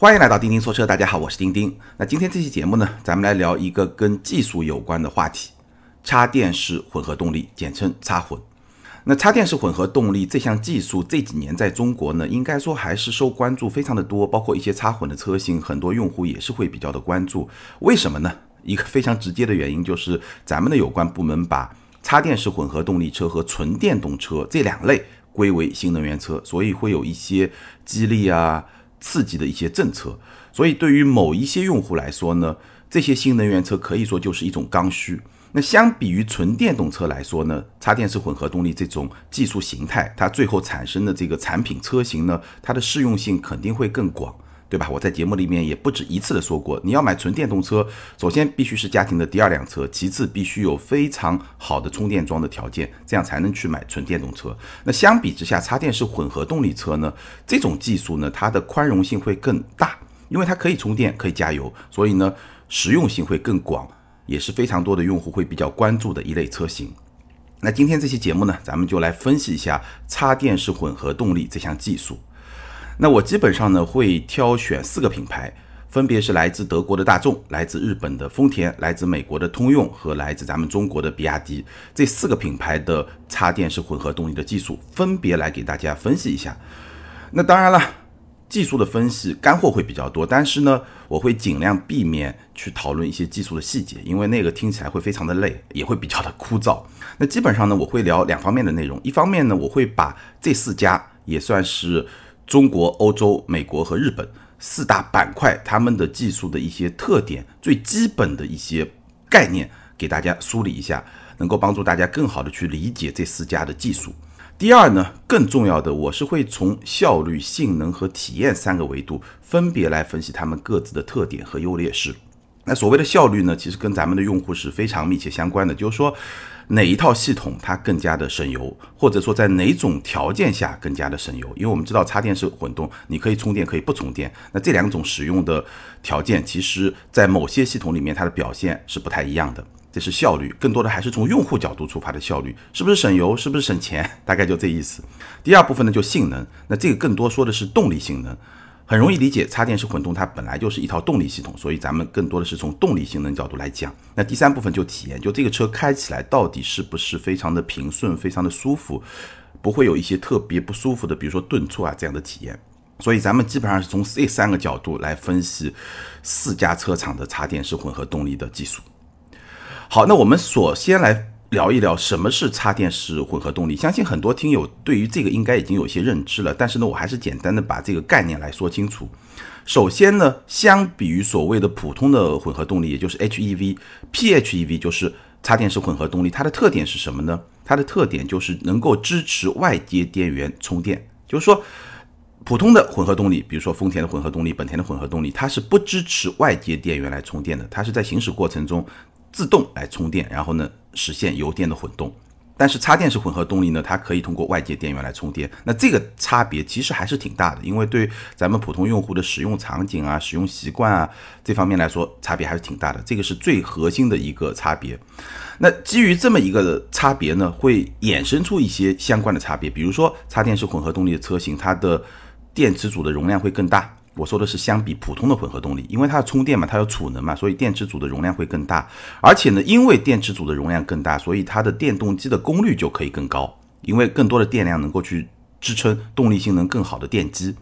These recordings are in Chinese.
欢迎来到钉钉说车，大家好，我是钉钉。那今天这期节目呢，咱们来聊一个跟技术有关的话题——插电式混合动力，简称插混。那插电式混合动力这项技术这几年在中国呢，应该说还是受关注非常的多，包括一些插混的车型，很多用户也是会比较的关注。为什么呢？一个非常直接的原因就是咱们的有关部门把插电式混合动力车和纯电动车这两类归为新能源车，所以会有一些激励啊。刺激的一些政策，所以对于某一些用户来说呢，这些新能源车可以说就是一种刚需。那相比于纯电动车来说呢，插电式混合动力这种技术形态，它最后产生的这个产品车型呢，它的适用性肯定会更广。对吧？我在节目里面也不止一次的说过，你要买纯电动车，首先必须是家庭的第二辆车，其次必须有非常好的充电桩的条件，这样才能去买纯电动车。那相比之下，插电式混合动力车呢，这种技术呢，它的宽容性会更大，因为它可以充电，可以加油，所以呢，实用性会更广，也是非常多的用户会比较关注的一类车型。那今天这期节目呢，咱们就来分析一下插电式混合动力这项技术。那我基本上呢会挑选四个品牌，分别是来自德国的大众、来自日本的丰田、来自美国的通用和来自咱们中国的比亚迪这四个品牌的插电式混合动力的技术，分别来给大家分析一下。那当然了，技术的分析干货会比较多，但是呢，我会尽量避免去讨论一些技术的细节，因为那个听起来会非常的累，也会比较的枯燥。那基本上呢，我会聊两方面的内容，一方面呢，我会把这四家也算是。中国、欧洲、美国和日本四大板块，他们的技术的一些特点、最基本的一些概念，给大家梳理一下，能够帮助大家更好的去理解这四家的技术。第二呢，更重要的，我是会从效率、性能和体验三个维度，分别来分析他们各自的特点和优劣势。那所谓的效率呢，其实跟咱们的用户是非常密切相关的，就是说。哪一套系统它更加的省油，或者说在哪种条件下更加的省油？因为我们知道插电式混动，你可以充电，可以不充电。那这两种使用的条件，其实在某些系统里面它的表现是不太一样的。这是效率，更多的还是从用户角度出发的效率，是不是省油，是不是省钱？大概就这意思。第二部分呢，就性能，那这个更多说的是动力性能。很容易理解，插电式混动它本来就是一套动力系统，所以咱们更多的是从动力性能角度来讲。那第三部分就体验，就这个车开起来到底是不是非常的平顺、非常的舒服，不会有一些特别不舒服的，比如说顿挫啊这样的体验。所以咱们基本上是从这三个角度来分析四家车厂的插电式混合动力的技术。好，那我们首先来。聊一聊什么是插电式混合动力，相信很多听友对于这个应该已经有些认知了，但是呢，我还是简单的把这个概念来说清楚。首先呢，相比于所谓的普通的混合动力，也就是 HEV，PHEV 就是插电式混合动力，它的特点是什么呢？它的特点就是能够支持外接电源充电，就是说，普通的混合动力，比如说丰田的混合动力、本田的混合动力，它是不支持外接电源来充电的，它是在行驶过程中。自动来充电，然后呢实现油电的混动。但是插电式混合动力呢，它可以通过外界电源来充电。那这个差别其实还是挺大的，因为对咱们普通用户的使用场景啊、使用习惯啊这方面来说，差别还是挺大的。这个是最核心的一个差别。那基于这么一个差别呢，会衍生出一些相关的差别，比如说插电式混合动力的车型，它的电池组的容量会更大。我说的是相比普通的混合动力，因为它要充电嘛，它要储能嘛，所以电池组的容量会更大。而且呢，因为电池组的容量更大，所以它的电动机的功率就可以更高，因为更多的电量能够去支撑动力性能更好的电机。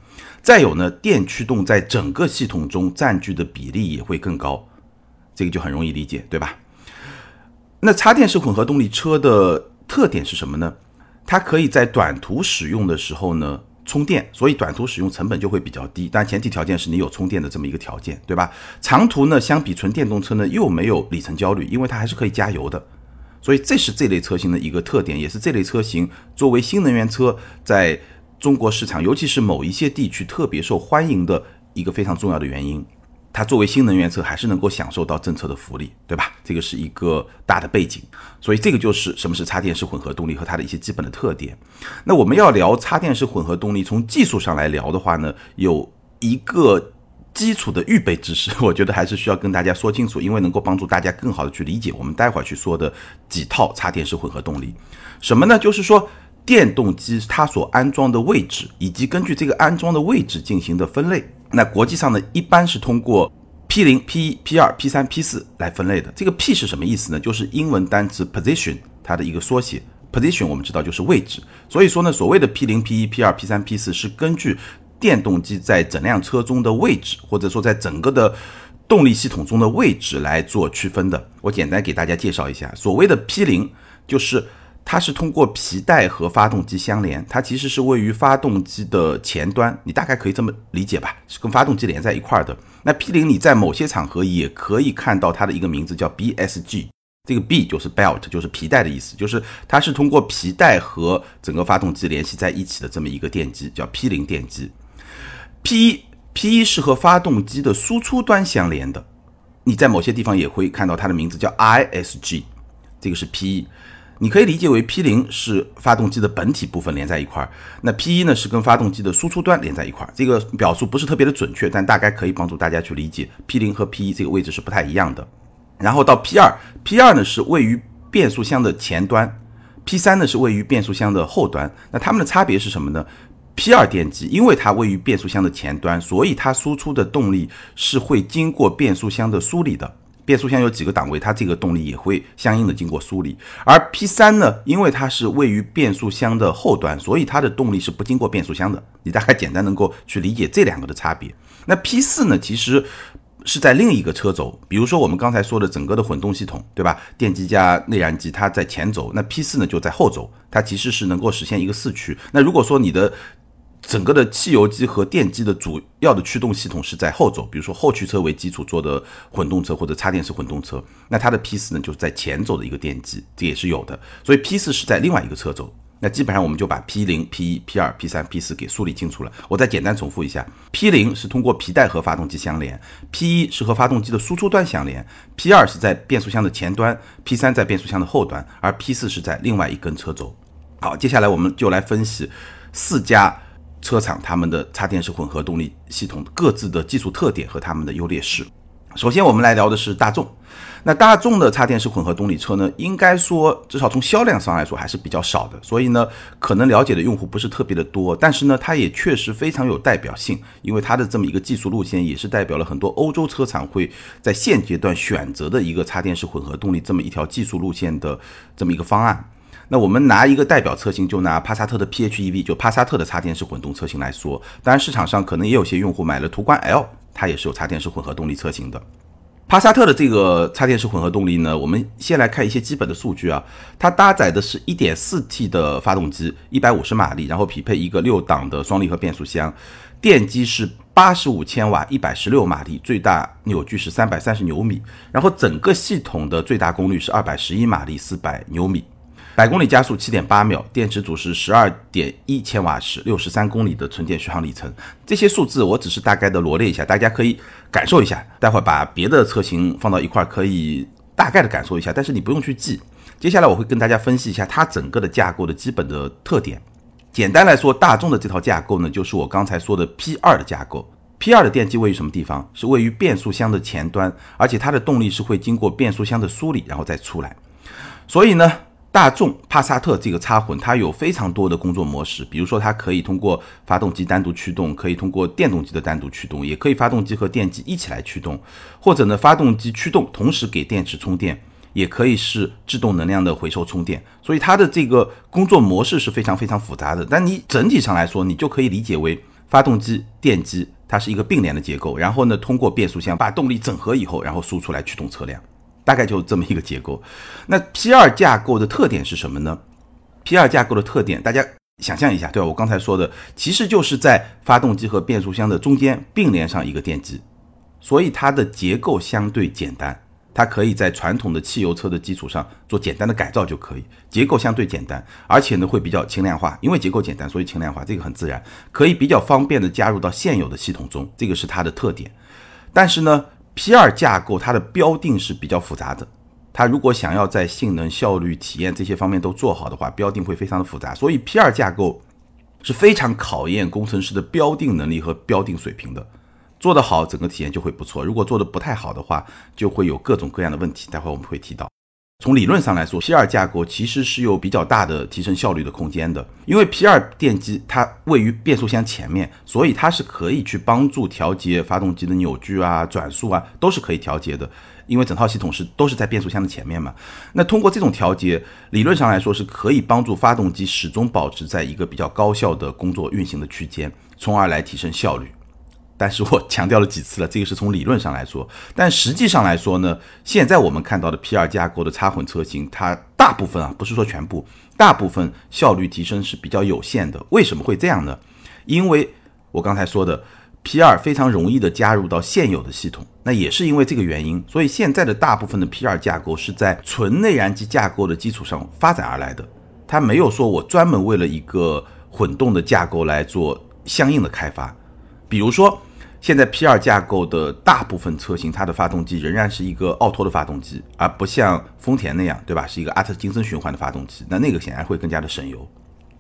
再有呢，电驱动在整个系统中占据的比例也会更高，这个就很容易理解，对吧？那插电式混合动力车的特点是什么呢？它可以在短途使用的时候呢。充电，所以短途使用成本就会比较低，但前提条件是你有充电的这么一个条件，对吧？长途呢，相比纯电动车呢，又没有里程焦虑，因为它还是可以加油的，所以这是这类车型的一个特点，也是这类车型作为新能源车在中国市场，尤其是某一些地区特别受欢迎的一个非常重要的原因。它作为新能源车，还是能够享受到政策的福利，对吧？这个是一个大的背景，所以这个就是什么是插电式混合动力和它的一些基本的特点。那我们要聊插电式混合动力，从技术上来聊的话呢，有一个基础的预备知识，我觉得还是需要跟大家说清楚，因为能够帮助大家更好的去理解我们待会儿去说的几套插电式混合动力。什么呢？就是说电动机它所安装的位置，以及根据这个安装的位置进行的分类。那国际上呢，一般是通过 P 零、P 一、P 二、P 三、P 四来分类的。这个 P 是什么意思呢？就是英文单词 position 它的一个缩写。position 我们知道就是位置，所以说呢，所谓的 P 零、P 一、P 二、P 三、P 四是根据电动机在整辆车中的位置，或者说在整个的动力系统中的位置来做区分的。我简单给大家介绍一下，所谓的 P 零就是它是通过皮带和发动机相连，它其实是位于发动机的前端，你大概可以这么理解吧，是跟发动机连在一块儿的。那 P 零你在某些场合也可以看到它的一个名字叫 BSG。这个 B 就是 belt，就是皮带的意思，就是它是通过皮带和整个发动机联系在一起的这么一个电机，叫 P 零电机。P 一 P 一是和发动机的输出端相连的，你在某些地方也会看到它的名字叫 ISG，这个是 P 一，你可以理解为 P 零是发动机的本体部分连在一块儿，那 P 一呢是跟发动机的输出端连在一块儿。这个表述不是特别的准确，但大概可以帮助大家去理解 P 零和 P 一这个位置是不太一样的。然后到 P 二，P 二呢是位于变速箱的前端，P 三呢是位于变速箱的后端。那它们的差别是什么呢？P 二电机因为它位于变速箱的前端，所以它输出的动力是会经过变速箱的梳理的。变速箱有几个档位，它这个动力也会相应的经过梳理。而 P 三呢，因为它是位于变速箱的后端，所以它的动力是不经过变速箱的。你大概简单能够去理解这两个的差别。那 P 四呢，其实。是在另一个车轴，比如说我们刚才说的整个的混动系统，对吧？电机加内燃机，它在前轴，那 P 四呢就在后轴，它其实是能够实现一个四驱。那如果说你的整个的汽油机和电机的主要的驱动系统是在后轴，比如说后驱车为基础做的混动车或者插电式混动车，那它的 P 四呢就是在前轴的一个电机，这也是有的。所以 P 四是在另外一个车轴。那基本上我们就把 P 零、P 一、P 二、P 三、P 四给梳理清楚了。我再简单重复一下：P 零是通过皮带和发动机相连，P 一是和发动机的输出端相连，P 二是在变速箱的前端，P 三在变速箱的后端，而 P 四是在另外一根车轴。好，接下来我们就来分析四家车厂他们的插电式混合动力系统各自的技术特点和他们的优劣势。首先，我们来聊的是大众。那大众的插电式混合动力车呢，应该说至少从销量上来说还是比较少的，所以呢，可能了解的用户不是特别的多。但是呢，它也确实非常有代表性，因为它的这么一个技术路线，也是代表了很多欧洲车厂会在现阶段选择的一个插电式混合动力这么一条技术路线的这么一个方案。那我们拿一个代表车型，就拿帕萨特的 PHEV，就帕萨特的插电式混动车型来说，当然市场上可能也有些用户买了途观 L。它也是有插电式混合动力车型的，帕萨特的这个插电式混合动力呢，我们先来看一些基本的数据啊，它搭载的是 1.4T 的发动机，150马力，然后匹配一个六档的双离合变速箱，电机是85千瓦，116马力，最大扭矩是330牛米，然后整个系统的最大功率是211马力，400牛米。百公里加速七点八秒，电池组是十二点一千瓦时，六十三公里的纯电续航里程。这些数字我只是大概的罗列一下，大家可以感受一下。待会儿把别的车型放到一块儿，可以大概的感受一下，但是你不用去记。接下来我会跟大家分析一下它整个的架构的基本的特点。简单来说，大众的这套架构呢，就是我刚才说的 P 二的架构。P 二的电机位于什么地方？是位于变速箱的前端，而且它的动力是会经过变速箱的梳理，然后再出来。所以呢。大众帕萨特这个插混，它有非常多的工作模式，比如说它可以通过发动机单独驱动，可以通过电动机的单独驱动，也可以发动机和电机一起来驱动，或者呢发动机驱动同时给电池充电，也可以是制动能量的回收充电。所以它的这个工作模式是非常非常复杂的。但你整体上来说，你就可以理解为发动机、电机它是一个并联的结构，然后呢通过变速箱把动力整合以后，然后输出来驱动车辆。大概就这么一个结构。那 P 二架构的特点是什么呢？P 二架构的特点，大家想象一下，对吧？我刚才说的，其实就是在发动机和变速箱的中间并联上一个电机，所以它的结构相对简单，它可以在传统的汽油车的基础上做简单的改造就可以。结构相对简单，而且呢会比较轻量化，因为结构简单，所以轻量化，这个很自然，可以比较方便的加入到现有的系统中，这个是它的特点。但是呢？P 二架构它的标定是比较复杂的，它如果想要在性能、效率、体验这些方面都做好的话，标定会非常的复杂。所以 P 二架构是非常考验工程师的标定能力和标定水平的。做得好，整个体验就会不错；如果做得不太好的话，就会有各种各样的问题。待会我们会提到。从理论上来说，P2 架构其实是有比较大的提升效率的空间的，因为 P2 电机它位于变速箱前面，所以它是可以去帮助调节发动机的扭矩啊、转速啊，都是可以调节的。因为整套系统是都是在变速箱的前面嘛，那通过这种调节，理论上来说是可以帮助发动机始终保持在一个比较高效的工作运行的区间，从而来提升效率。但是我强调了几次了，这个是从理论上来说，但实际上来说呢，现在我们看到的 P2 架构的插混车型，它大部分啊，不是说全部，大部分效率提升是比较有限的。为什么会这样呢？因为我刚才说的。P2 非常容易的加入到现有的系统，那也是因为这个原因，所以现在的大部分的 P2 架构是在纯内燃机架构的基础上发展而来的，它没有说我专门为了一个混动的架构来做相应的开发。比如说，现在 P2 架构的大部分车型，它的发动机仍然是一个奥拓的发动机，而不像丰田那样，对吧？是一个阿特金森循环的发动机，那那个显然会更加的省油。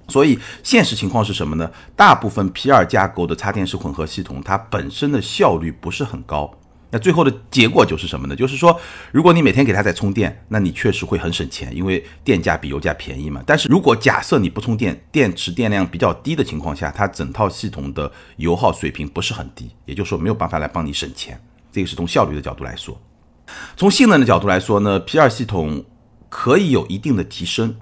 所以现实情况是什么呢？大部分 P2 架构的插电式混合系统，它本身的效率不是很高。那最后的结果就是什么呢？就是说，如果你每天给它在充电，那你确实会很省钱，因为电价比油价便宜嘛。但是如果假设你不充电，电池电量比较低的情况下，它整套系统的油耗水平不是很低，也就是说没有办法来帮你省钱。这个是从效率的角度来说，从性能的角度来说呢，P2 系统可以有一定的提升。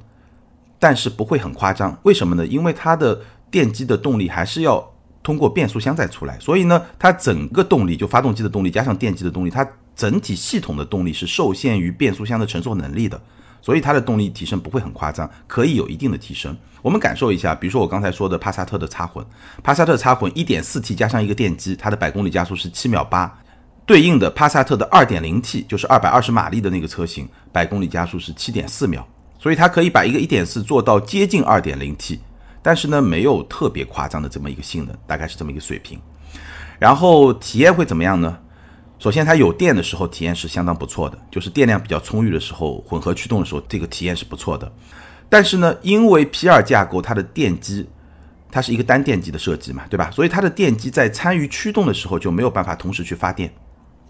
但是不会很夸张，为什么呢？因为它的电机的动力还是要通过变速箱再出来，所以呢，它整个动力就发动机的动力加上电机的动力，它整体系统的动力是受限于变速箱的承受能力的，所以它的动力提升不会很夸张，可以有一定的提升。我们感受一下，比如说我刚才说的帕萨特的插混，帕萨特插混 1.4T 加上一个电机，它的百公里加速是七秒八，对应的帕萨特的 2.0T 就是220马力的那个车型，百公里加速是七点四秒。所以它可以把一个一点四做到接近二点零 T，但是呢没有特别夸张的这么一个性能，大概是这么一个水平。然后体验会怎么样呢？首先它有电的时候体验是相当不错的，就是电量比较充裕的时候，混合驱动的时候，这个体验是不错的。但是呢，因为 P2 架构它的电机，它是一个单电机的设计嘛，对吧？所以它的电机在参与驱动的时候就没有办法同时去发电。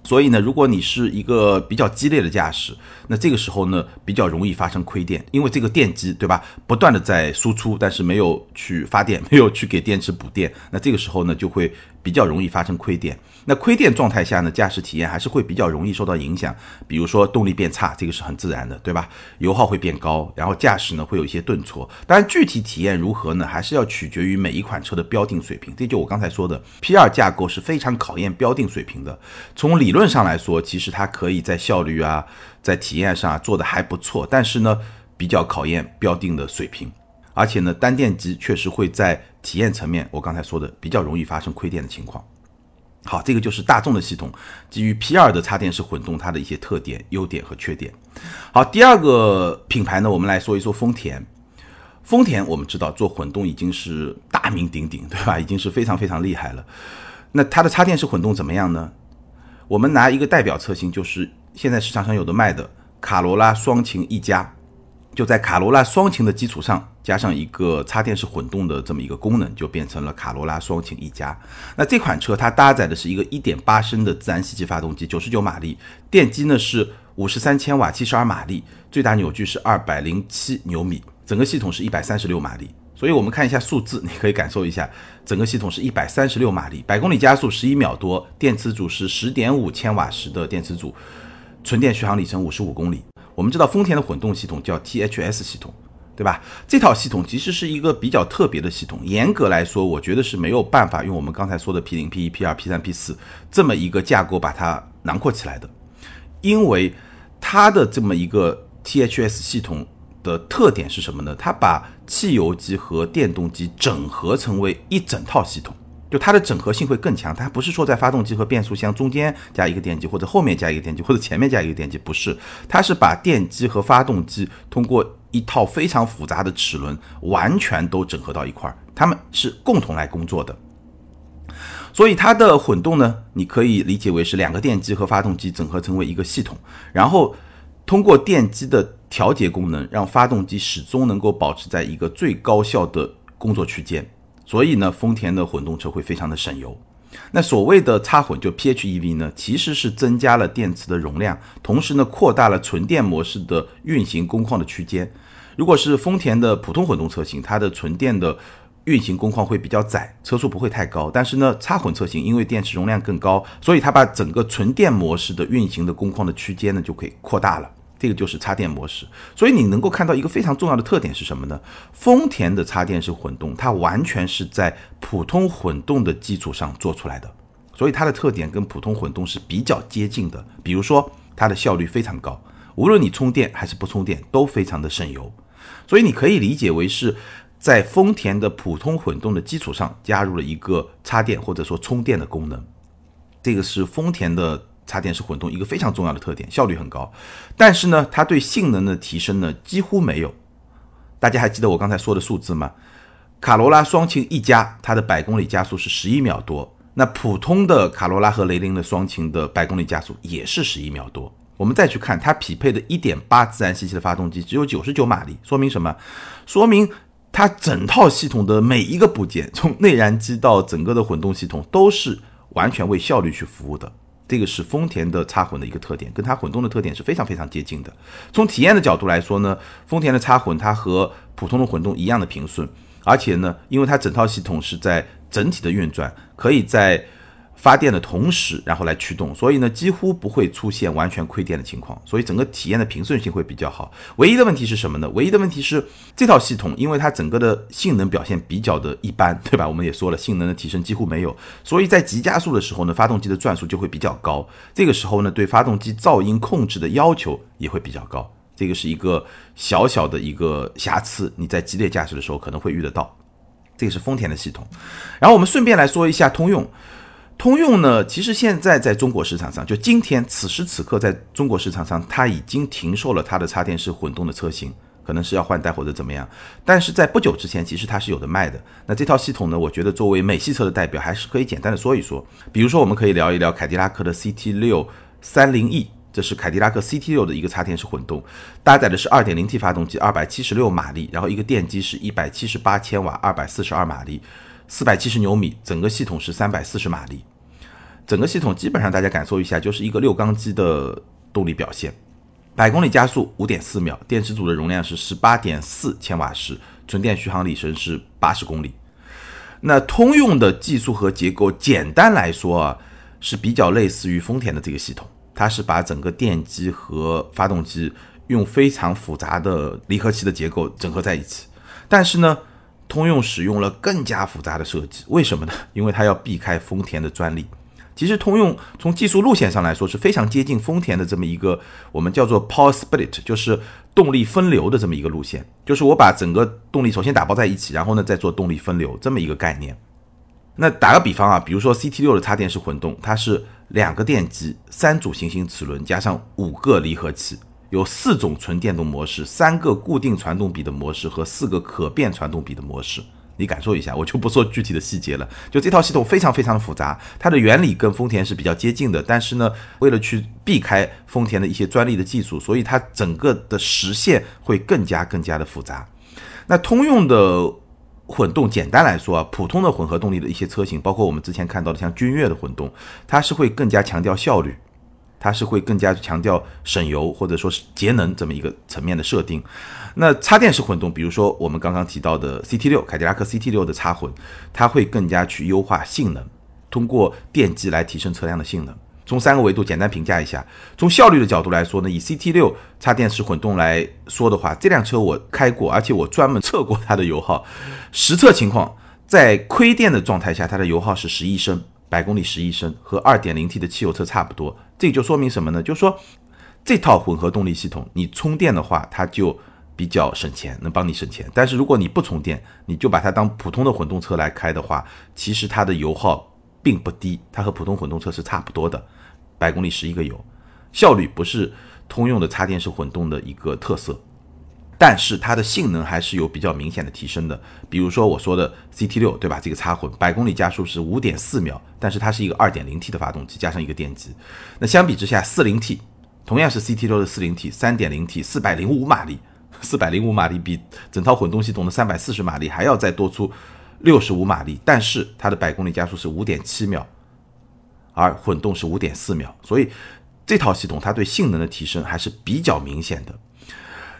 所以呢，如果你是一个比较激烈的驾驶，那这个时候呢，比较容易发生亏电，因为这个电机，对吧，不断的在输出，但是没有去发电，没有去给电池补电，那这个时候呢，就会比较容易发生亏电。那亏电状态下呢，驾驶体验还是会比较容易受到影响，比如说动力变差，这个是很自然的，对吧？油耗会变高，然后驾驶呢会有一些顿挫。当然，具体体验如何呢，还是要取决于每一款车的标定水平。这就我刚才说的，P2 架构是非常考验标定水平的。从理论上来说，其实它可以在效率啊，在体验上啊做的还不错，但是呢，比较考验标定的水平。而且呢，单电机确实会在体验层面，我刚才说的比较容易发生亏电的情况。好，这个就是大众的系统，基于 P2 的插电式混动，它的一些特点、优点和缺点。好，第二个品牌呢，我们来说一说丰田。丰田我们知道做混动已经是大名鼎鼎，对吧？已经是非常非常厉害了。那它的插电式混动怎么样呢？我们拿一个代表车型，就是现在市场上有的卖的卡罗拉双擎一加。就在卡罗拉双擎的基础上，加上一个插电式混动的这么一个功能，就变成了卡罗拉双擎一加。那这款车它搭载的是一个1.8升的自然吸气发动机，99马力，电机呢是53千瓦，72马力，最大扭矩是207牛米，整个系统是一百三十六马力。所以我们看一下数字，你可以感受一下，整个系统是一百三十六马力，百公里加速十一秒多，电池组是10.5千瓦时的电池组，纯电续航里程55公里。我们知道丰田的混动系统叫 THS 系统，对吧？这套系统其实是一个比较特别的系统。严格来说，我觉得是没有办法用我们刚才说的 P 零、P 一、P 二、P 三、P 四这么一个架构把它囊括起来的，因为它的这么一个 THS 系统的特点是什么呢？它把汽油机和电动机整合成为一整套系统。就它的整合性会更强，它不是说在发动机和变速箱中间加一个电机，或者后面加一个电机，或者前面加一个电机，不是，它是把电机和发动机通过一套非常复杂的齿轮完全都整合到一块儿，它们是共同来工作的。所以它的混动呢，你可以理解为是两个电机和发动机整合成为一个系统，然后通过电机的调节功能，让发动机始终能够保持在一个最高效的工作区间。所以呢，丰田的混动车会非常的省油。那所谓的插混就 PHEV 呢，其实是增加了电池的容量，同时呢扩大了纯电模式的运行工况的区间。如果是丰田的普通混动车型，它的纯电的运行工况会比较窄，车速不会太高。但是呢，插混车型因为电池容量更高，所以它把整个纯电模式的运行的工况的区间呢就可以扩大了。这个就是插电模式。所以你能够看到一个非常重要的特点是什么呢？丰田的插电式混动，它完全是在普通混动的基础上做出来的，所以它的特点跟普通混动是比较接近的。比如说，它的效率非常高，无论你充电还是不充电，都非常的省油。所以你可以理解为是在丰田的普通混动的基础上加入了一个插电或者说充电的功能，这个是丰田的插电式混动一个非常重要的特点，效率很高。但是呢，它对性能的提升呢几乎没有。大家还记得我刚才说的数字吗？卡罗拉双擎一加它的百公里加速是十一秒多，那普通的卡罗拉和雷凌的双擎的百公里加速也是十一秒多。我们再去看它匹配的1.8自然吸气的发动机，只有99马力，说明什么？说明它整套系统的每一个部件，从内燃机到整个的混动系统，都是完全为效率去服务的。这个是丰田的插混的一个特点，跟它混动的特点是非常非常接近的。从体验的角度来说呢，丰田的插混它和普通的混动一样的平顺，而且呢，因为它整套系统是在整体的运转，可以在发电的同时，然后来驱动，所以呢，几乎不会出现完全亏电的情况，所以整个体验的平顺性会比较好。唯一的问题是什么呢？唯一的问题是这套系统，因为它整个的性能表现比较的一般，对吧？我们也说了，性能的提升几乎没有，所以在急加速的时候呢，发动机的转速就会比较高，这个时候呢，对发动机噪音控制的要求也会比较高，这个是一个小小的一个瑕疵，你在激烈驾驶的时候可能会遇得到。这个是丰田的系统，然后我们顺便来说一下通用。通用呢，其实现在在中国市场上，就今天此时此刻，在中国市场上，它已经停售了它的插电式混动的车型，可能是要换代或者怎么样。但是在不久之前，其实它是有的卖的。那这套系统呢，我觉得作为美系车的代表，还是可以简单的说一说。比如说，我们可以聊一聊凯迪拉克的 CT 六三零 E，这是凯迪拉克 CT 六的一个插电式混动，搭载的是 2.0T 发动机，276马力，然后一个电机是178千瓦，242马力。四百七十牛米，整个系统是三百四十马力，整个系统基本上大家感受一下，就是一个六缸机的动力表现，百公里加速五点四秒，电池组的容量是十八点四千瓦时，纯电续航里程是八十公里。那通用的技术和结构，简单来说啊，是比较类似于丰田的这个系统，它是把整个电机和发动机用非常复杂的离合器的结构整合在一起，但是呢。通用使用了更加复杂的设计，为什么呢？因为它要避开丰田的专利。其实通用从技术路线上来说是非常接近丰田的这么一个我们叫做 power split，就是动力分流的这么一个路线。就是我把整个动力首先打包在一起，然后呢再做动力分流这么一个概念。那打个比方啊，比如说 CT 六的插电式混动，它是两个电机、三组行星齿轮加上五个离合器。有四种纯电动模式，三个固定传动比的模式和四个可变传动比的模式，你感受一下，我就不说具体的细节了。就这套系统非常非常的复杂，它的原理跟丰田是比较接近的，但是呢，为了去避开丰田的一些专利的技术，所以它整个的实现会更加更加的复杂。那通用的混动，简单来说啊，普通的混合动力的一些车型，包括我们之前看到的像君越的混动，它是会更加强调效率。它是会更加强调省油或者说是节能这么一个层面的设定。那插电式混动，比如说我们刚刚提到的 CT 六，凯迪拉克 CT 六的插混，它会更加去优化性能，通过电机来提升车辆的性能。从三个维度简单评价一下，从效率的角度来说呢，以 CT 六插电式混动来说的话，这辆车我开过，而且我专门测过它的油耗，实测情况，在亏电的状态下，它的油耗是十一升。百公里十一升，和二点零 T 的汽油车差不多，这就说明什么呢？就是说，这套混合动力系统，你充电的话，它就比较省钱，能帮你省钱。但是如果你不充电，你就把它当普通的混动车来开的话，其实它的油耗并不低，它和普通混动车是差不多的，百公里十一个油，效率不是通用的插电式混动的一个特色。但是它的性能还是有比较明显的提升的，比如说我说的 CT 六，对吧？这个插混百公里加速是五点四秒，但是它是一个二点零 T 的发动机加上一个电机。那相比之下，四零 T 同样是 CT 六的四零 T，三点零 T 四百零五马力，四百零五马力比整套混动系统的三百四十马力还要再多出六十五马力，但是它的百公里加速是五点七秒，而混动是五点四秒，所以这套系统它对性能的提升还是比较明显的。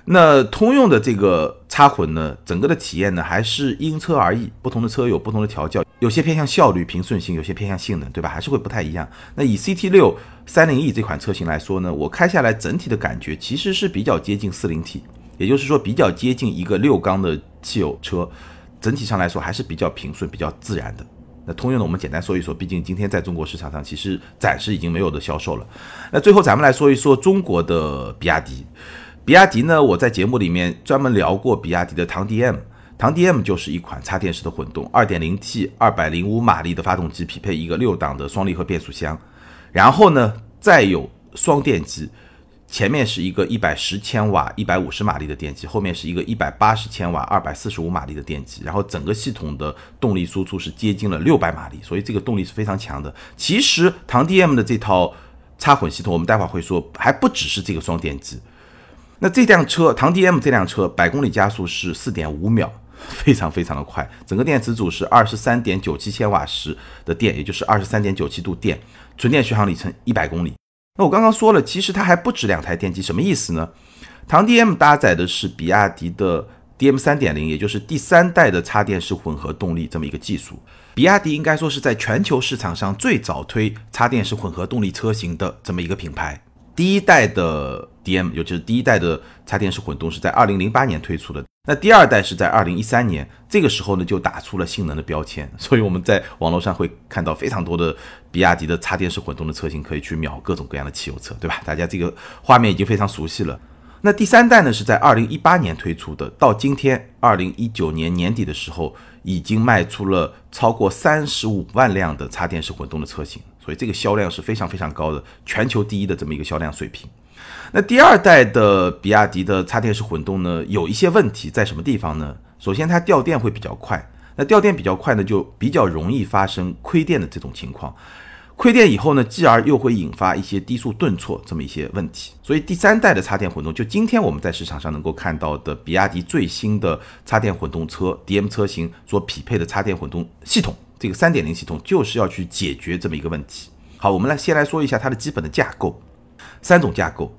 那通用的这个插混呢，整个的体验呢还是因车而异，不同的车有不同的调教，有些偏向效率、平顺性，有些偏向性能，对吧？还是会不太一样。那以 CT 六三零 E 这款车型来说呢，我开下来整体的感觉其实是比较接近四零 T，也就是说比较接近一个六缸的汽油车，整体上来说还是比较平顺、比较自然的。那通用的我们简单说一说，毕竟今天在中国市场上其实暂时已经没有的销售了。那最后咱们来说一说中国的比亚迪。比亚迪呢，我在节目里面专门聊过比亚迪的唐 DM，唐 DM 就是一款插电式的混动，2.0T 205马力的发动机，匹配一个六档的双离合变速箱，然后呢再有双电机，前面是一个110千瓦150马力的电机，后面是一个180千瓦245马力的电机，然后整个系统的动力输出是接近了600马力，所以这个动力是非常强的。其实唐 DM 的这套插混系统，我们待会儿会说，还不只是这个双电机。那这辆车唐 DM 这辆车百公里加速是四点五秒，非常非常的快。整个电池组是二十三点九七千瓦时的电，也就是二十三点九七度电，纯电续航里程一百公里。那我刚刚说了，其实它还不止两台电机，什么意思呢？唐 DM 搭载的是比亚迪的 DM 三点零，也就是第三代的插电式混合动力这么一个技术。比亚迪应该说是在全球市场上最早推插电式混合动力车型的这么一个品牌。第一代的 DM，尤其是第一代的插电式混动是在二零零八年推出的，那第二代是在二零一三年，这个时候呢就打出了性能的标签，所以我们在网络上会看到非常多的比亚迪的插电式混动的车型，可以去秒各种各样的汽油车，对吧？大家这个画面已经非常熟悉了。那第三代呢是在二零一八年推出的，到今天二零一九年年底的时候，已经卖出了超过三十五万辆的插电式混动的车型。所以这个销量是非常非常高的，全球第一的这么一个销量水平。那第二代的比亚迪的插电式混动呢，有一些问题在什么地方呢？首先它掉电会比较快，那掉电比较快呢，就比较容易发生亏电的这种情况。亏电以后呢，继而又会引发一些低速顿挫这么一些问题。所以第三代的插电混动，就今天我们在市场上能够看到的比亚迪最新的插电混动车 DM 车型所匹配的插电混动系统。这个三点零系统就是要去解决这么一个问题。好，我们来先来说一下它的基本的架构，三种架构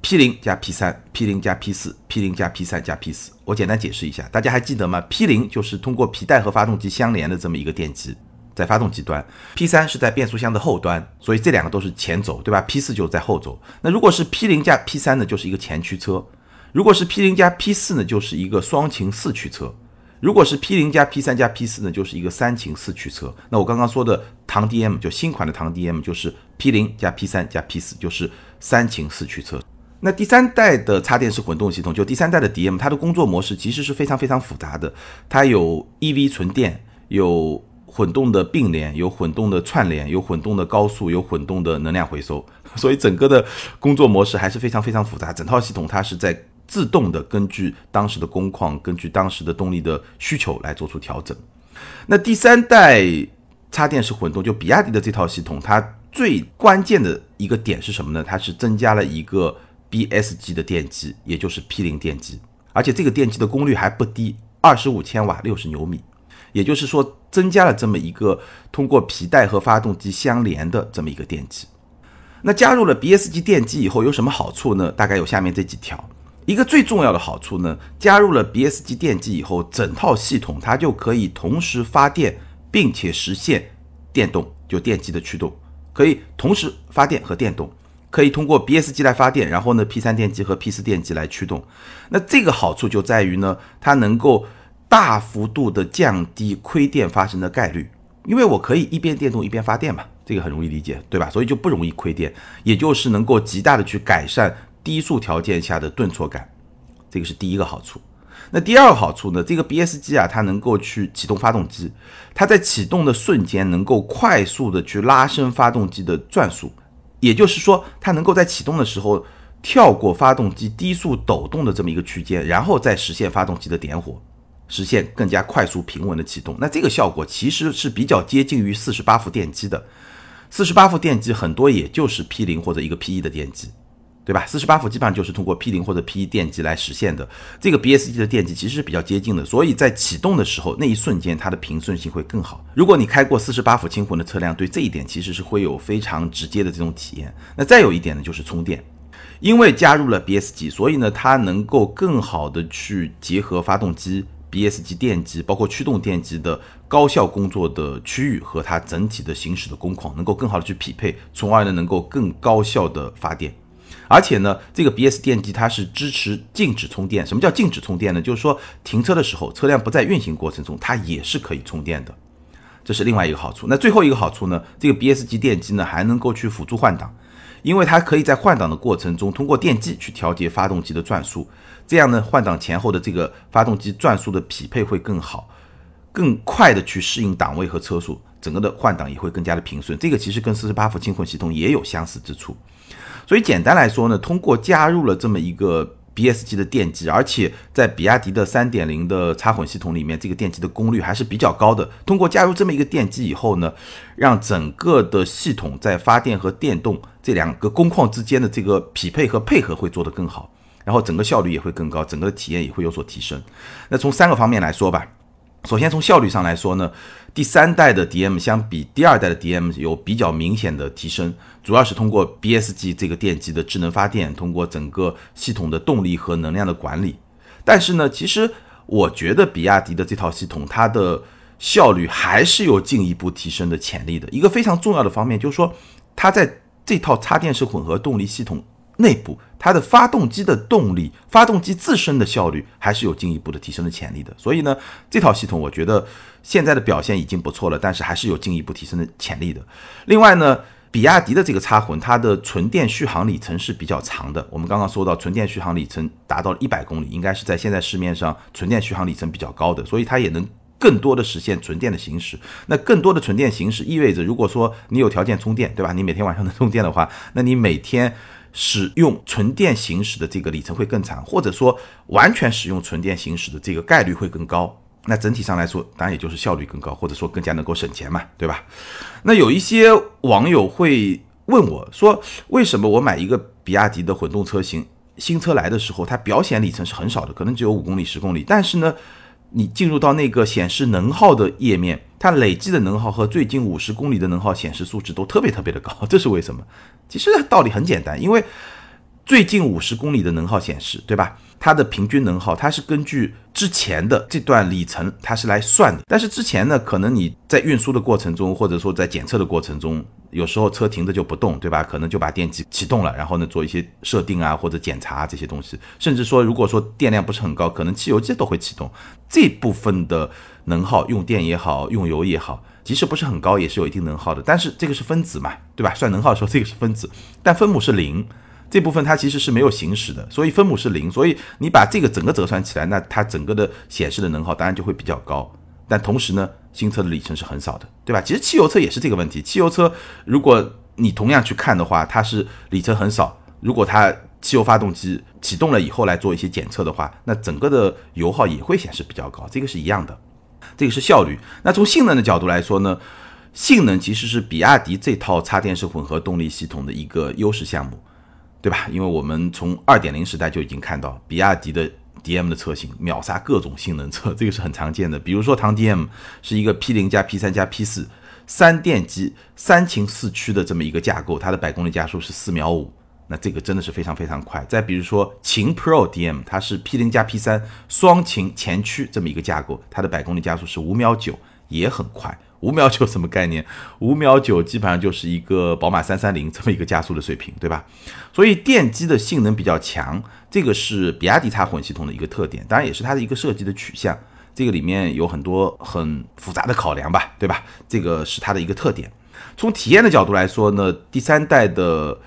：P 零加 P 三、P 零加 P 四、P 零加 P 三加 P 四。我简单解释一下，大家还记得吗？P 零就是通过皮带和发动机相连的这么一个电机，在发动机端；P 三是在变速箱的后端，所以这两个都是前轴，对吧？P 四就是在后轴。那如果是 P 零加 P 三呢，就是一个前驱车；如果是 P 零加 P 四呢，就是一个双擎四驱车。如果是 P 零加 P 三加 P 四呢，就是一个三擎四驱车。那我刚刚说的唐 DM 就新款的唐 DM 就是 P 零加 P 三加 P 四，就是三擎四驱车。那第三代的插电式混动系统，就第三代的 DM，它的工作模式其实是非常非常复杂的。它有 EV 纯电，有混动的并联，有混动的串联，有混动的高速，有混动的能量回收。所以整个的工作模式还是非常非常复杂。整套系统它是在。自动的根据当时的工况，根据当时的动力的需求来做出调整。那第三代插电式混动，就比亚迪的这套系统，它最关键的一个点是什么呢？它是增加了一个 BSG 的电机，也就是 P 零电机，而且这个电机的功率还不低，二十五千瓦，六十牛米。也就是说，增加了这么一个通过皮带和发动机相连的这么一个电机。那加入了 BSG 电机以后有什么好处呢？大概有下面这几条。一个最重要的好处呢，加入了 BSG 电机以后，整套系统它就可以同时发电，并且实现电动，就电机的驱动，可以同时发电和电动，可以通过 BSG 来发电，然后呢 P3 电机和 P4 电机来驱动。那这个好处就在于呢，它能够大幅度的降低亏电发生的概率，因为我可以一边电动一边发电嘛，这个很容易理解，对吧？所以就不容易亏电，也就是能够极大的去改善。低速条件下的顿挫感，这个是第一个好处。那第二个好处呢？这个 BSG 啊，它能够去启动发动机，它在启动的瞬间能够快速的去拉升发动机的转速，也就是说，它能够在启动的时候跳过发动机低速抖动的这么一个区间，然后再实现发动机的点火，实现更加快速平稳的启动。那这个效果其实是比较接近于四十八伏电机的。四十八伏电机很多也就是 P 零或者一个 P 一的电机。对吧？四十八伏基本上就是通过 P 零或者 P 一电机来实现的。这个 BSD 的电机其实是比较接近的，所以在启动的时候那一瞬间它的平顺性会更好。如果你开过四十八伏轻混的车辆，对这一点其实是会有非常直接的这种体验。那再有一点呢，就是充电。因为加入了 BSG，所以呢，它能够更好的去结合发动机、BSG 电机，包括驱动电机的高效工作的区域和它整体的行驶的工况，能够更好的去匹配，从而呢，能够更高效的发电。而且呢，这个 BS 电机它是支持静止充电。什么叫静止充电呢？就是说停车的时候，车辆不在运行过程中，它也是可以充电的。这是另外一个好处。那最后一个好处呢，这个 BS 级电机呢，还能够去辅助换挡。因为它可以在换挡的过程中，通过电机去调节发动机的转速，这样呢，换挡前后的这个发动机转速的匹配会更好，更快的去适应档位和车速，整个的换挡也会更加的平顺。这个其实跟四十八伏轻混系统也有相似之处。所以简单来说呢，通过加入了这么一个。BSG 的电机，而且在比亚迪的3.0的插混系统里面，这个电机的功率还是比较高的。通过加入这么一个电机以后呢，让整个的系统在发电和电动这两个工况之间的这个匹配和配合会做得更好，然后整个效率也会更高，整个体验也会有所提升。那从三个方面来说吧。首先从效率上来说呢，第三代的 DM 相比第二代的 DM 有比较明显的提升，主要是通过 BSG 这个电机的智能发电，通过整个系统的动力和能量的管理。但是呢，其实我觉得比亚迪的这套系统它的效率还是有进一步提升的潜力的。一个非常重要的方面就是说，它在这套插电式混合动力系统。内部它的发动机的动力，发动机自身的效率还是有进一步的提升的潜力的。所以呢，这套系统我觉得现在的表现已经不错了，但是还是有进一步提升的潜力的。另外呢，比亚迪的这个插混，它的纯电续航里程是比较长的。我们刚刚说到纯电续航里程达到了一百公里，应该是在现在市面上纯电续航里程比较高的，所以它也能更多的实现纯电的行驶。那更多的纯电行驶意味着，如果说你有条件充电，对吧？你每天晚上能充电的话，那你每天。使用纯电行驶的这个里程会更长，或者说完全使用纯电行驶的这个概率会更高。那整体上来说，当然也就是效率更高，或者说更加能够省钱嘛，对吧？那有一些网友会问我说，为什么我买一个比亚迪的混动车型，新车来的时候，它表显里程是很少的，可能只有五公里、十公里，但是呢？你进入到那个显示能耗的页面，它累计的能耗和最近五十公里的能耗显示数值都特别特别的高，这是为什么？其实道理很简单，因为最近五十公里的能耗显示，对吧？它的平均能耗，它是根据之前的这段里程，它是来算的。但是之前呢，可能你在运输的过程中，或者说在检测的过程中，有时候车停着就不动，对吧？可能就把电机启动了，然后呢做一些设定啊或者检查这些东西。甚至说，如果说电量不是很高，可能汽油机都会启动。这部分的能耗，用电也好，用油也好，即使不是很高，也是有一定能耗的。但是这个是分子嘛，对吧？算能耗的时候，这个是分子，但分母是零。这部分它其实是没有行驶的，所以分母是零，所以你把这个整个折算起来，那它整个的显示的能耗当然就会比较高。但同时呢，新车的里程是很少的，对吧？其实汽油车也是这个问题。汽油车如果你同样去看的话，它是里程很少。如果它汽油发动机启动了以后来做一些检测的话，那整个的油耗也会显示比较高，这个是一样的。这个是效率。那从性能的角度来说呢，性能其实是比亚迪这套插电式混合动力系统的一个优势项目。对吧？因为我们从二点零时代就已经看到，比亚迪的 DM 的车型秒杀各种性能车，这个是很常见的。比如说唐 DM 是一个 P 零加 P 三加 P 四三电机三擎四驱的这么一个架构，它的百公里加速是四秒五，那这个真的是非常非常快。再比如说秦 Pro DM，它是 P 零加 P 三双擎前驱这么一个架构，它的百公里加速是五秒九，也很快。五秒九什么概念？五秒九基本上就是一个宝马三三零这么一个加速的水平，对吧？所以电机的性能比较强，这个是比亚迪插混系统的一个特点，当然也是它的一个设计的取向。这个里面有很多很复杂的考量吧，对吧？这个是它的一个特点。从体验的角度来说呢，第三代的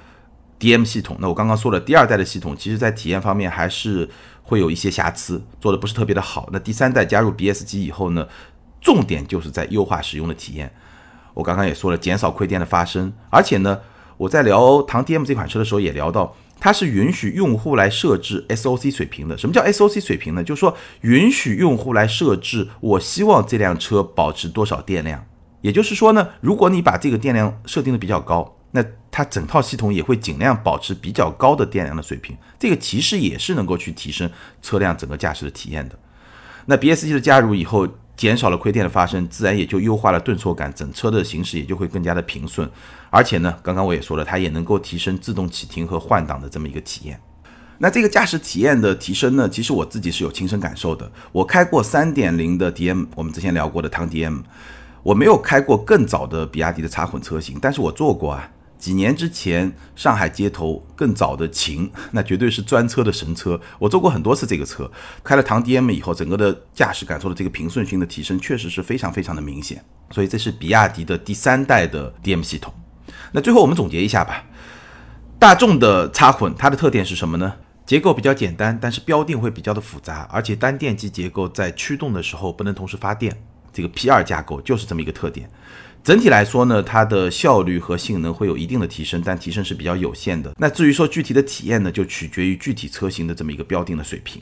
DM 系统，那我刚刚说了，第二代的系统其实在体验方面还是会有一些瑕疵，做的不是特别的好。那第三代加入 BSG 以后呢？重点就是在优化使用的体验。我刚刚也说了，减少亏电的发生，而且呢，我在聊唐 DM 这款车的时候也聊到，它是允许用户来设置 SOC 水平的。什么叫 SOC 水平呢？就是说允许用户来设置，我希望这辆车保持多少电量。也就是说呢，如果你把这个电量设定的比较高，那它整套系统也会尽量保持比较高的电量的水平，这个其实也是能够去提升车辆整个驾驶的体验的。那 B S G 的加入以后，减少了亏电的发生，自然也就优化了顿挫感，整车的行驶也就会更加的平顺。而且呢，刚刚我也说了，它也能够提升自动启停和换挡的这么一个体验。那这个驾驶体验的提升呢，其实我自己是有亲身感受的。我开过三点零的 DM，我们之前聊过的唐 DM，我没有开过更早的比亚迪的插混车型，但是我坐过啊。几年之前，上海街头更早的秦，那绝对是专车的神车。我坐过很多次这个车，开了唐 DM 以后，整个的驾驶感受的这个平顺性的提升，确实是非常非常的明显。所以这是比亚迪的第三代的 DM 系统。那最后我们总结一下吧，大众的插混它的特点是什么呢？结构比较简单，但是标定会比较的复杂，而且单电机结构在驱动的时候不能同时发电，这个 P 二架构就是这么一个特点。整体来说呢，它的效率和性能会有一定的提升，但提升是比较有限的。那至于说具体的体验呢，就取决于具体车型的这么一个标定的水平。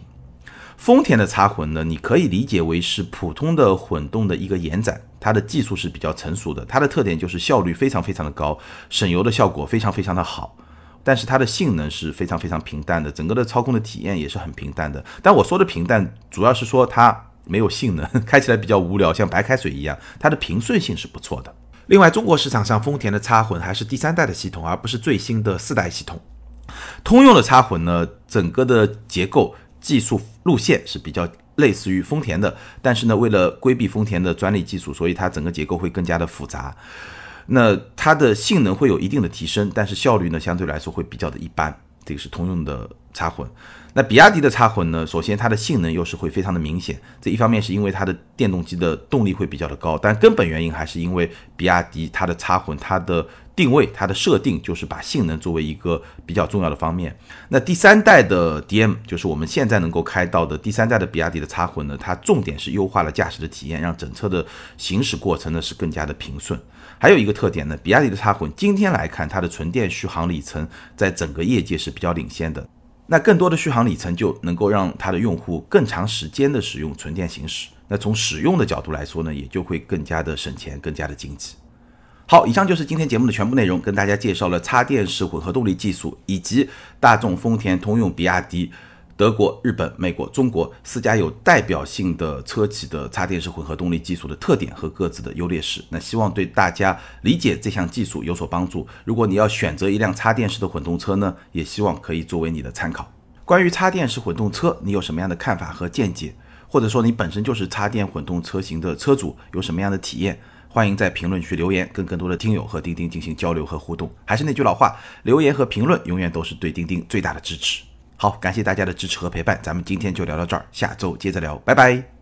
丰田的插混呢，你可以理解为是普通的混动的一个延展，它的技术是比较成熟的，它的特点就是效率非常非常的高，省油的效果非常非常的好，但是它的性能是非常非常平淡的，整个的操控的体验也是很平淡的。但我说的平淡，主要是说它。没有性能，开起来比较无聊，像白开水一样。它的平顺性是不错的。另外，中国市场上丰田的插混还是第三代的系统，而不是最新的四代系统。通用的插混呢，整个的结构、技术路线是比较类似于丰田的，但是呢，为了规避丰田的专利技术，所以它整个结构会更加的复杂。那它的性能会有一定的提升，但是效率呢，相对来说会比较的一般。这个是通用的插混。那比亚迪的插混呢？首先它的性能优势会非常的明显，这一方面是因为它的电动机的动力会比较的高，但根本原因还是因为比亚迪它的插混它的定位它的设定就是把性能作为一个比较重要的方面。那第三代的 DM 就是我们现在能够开到的第三代的比亚迪的插混呢，它重点是优化了驾驶的体验，让整车的行驶过程呢是更加的平顺。还有一个特点呢，比亚迪的插混今天来看它的纯电续航里程在整个业界是比较领先的。那更多的续航里程就能够让它的用户更长时间的使用纯电行驶。那从使用的角度来说呢，也就会更加的省钱，更加的经济。好，以上就是今天节目的全部内容，跟大家介绍了插电式混合动力技术以及大众、丰田、通用、比亚迪。德国、日本、美国、中国四家有代表性的车企的插电式混合动力技术的特点和各自的优劣势，那希望对大家理解这项技术有所帮助。如果你要选择一辆插电式的混动车呢，也希望可以作为你的参考。关于插电式混动车，你有什么样的看法和见解？或者说你本身就是插电混动车型的车主，有什么样的体验？欢迎在评论区留言，跟更多的听友和钉钉进行交流和互动。还是那句老话，留言和评论永远都是对钉钉最大的支持。好，感谢大家的支持和陪伴，咱们今天就聊到这儿，下周接着聊，拜拜。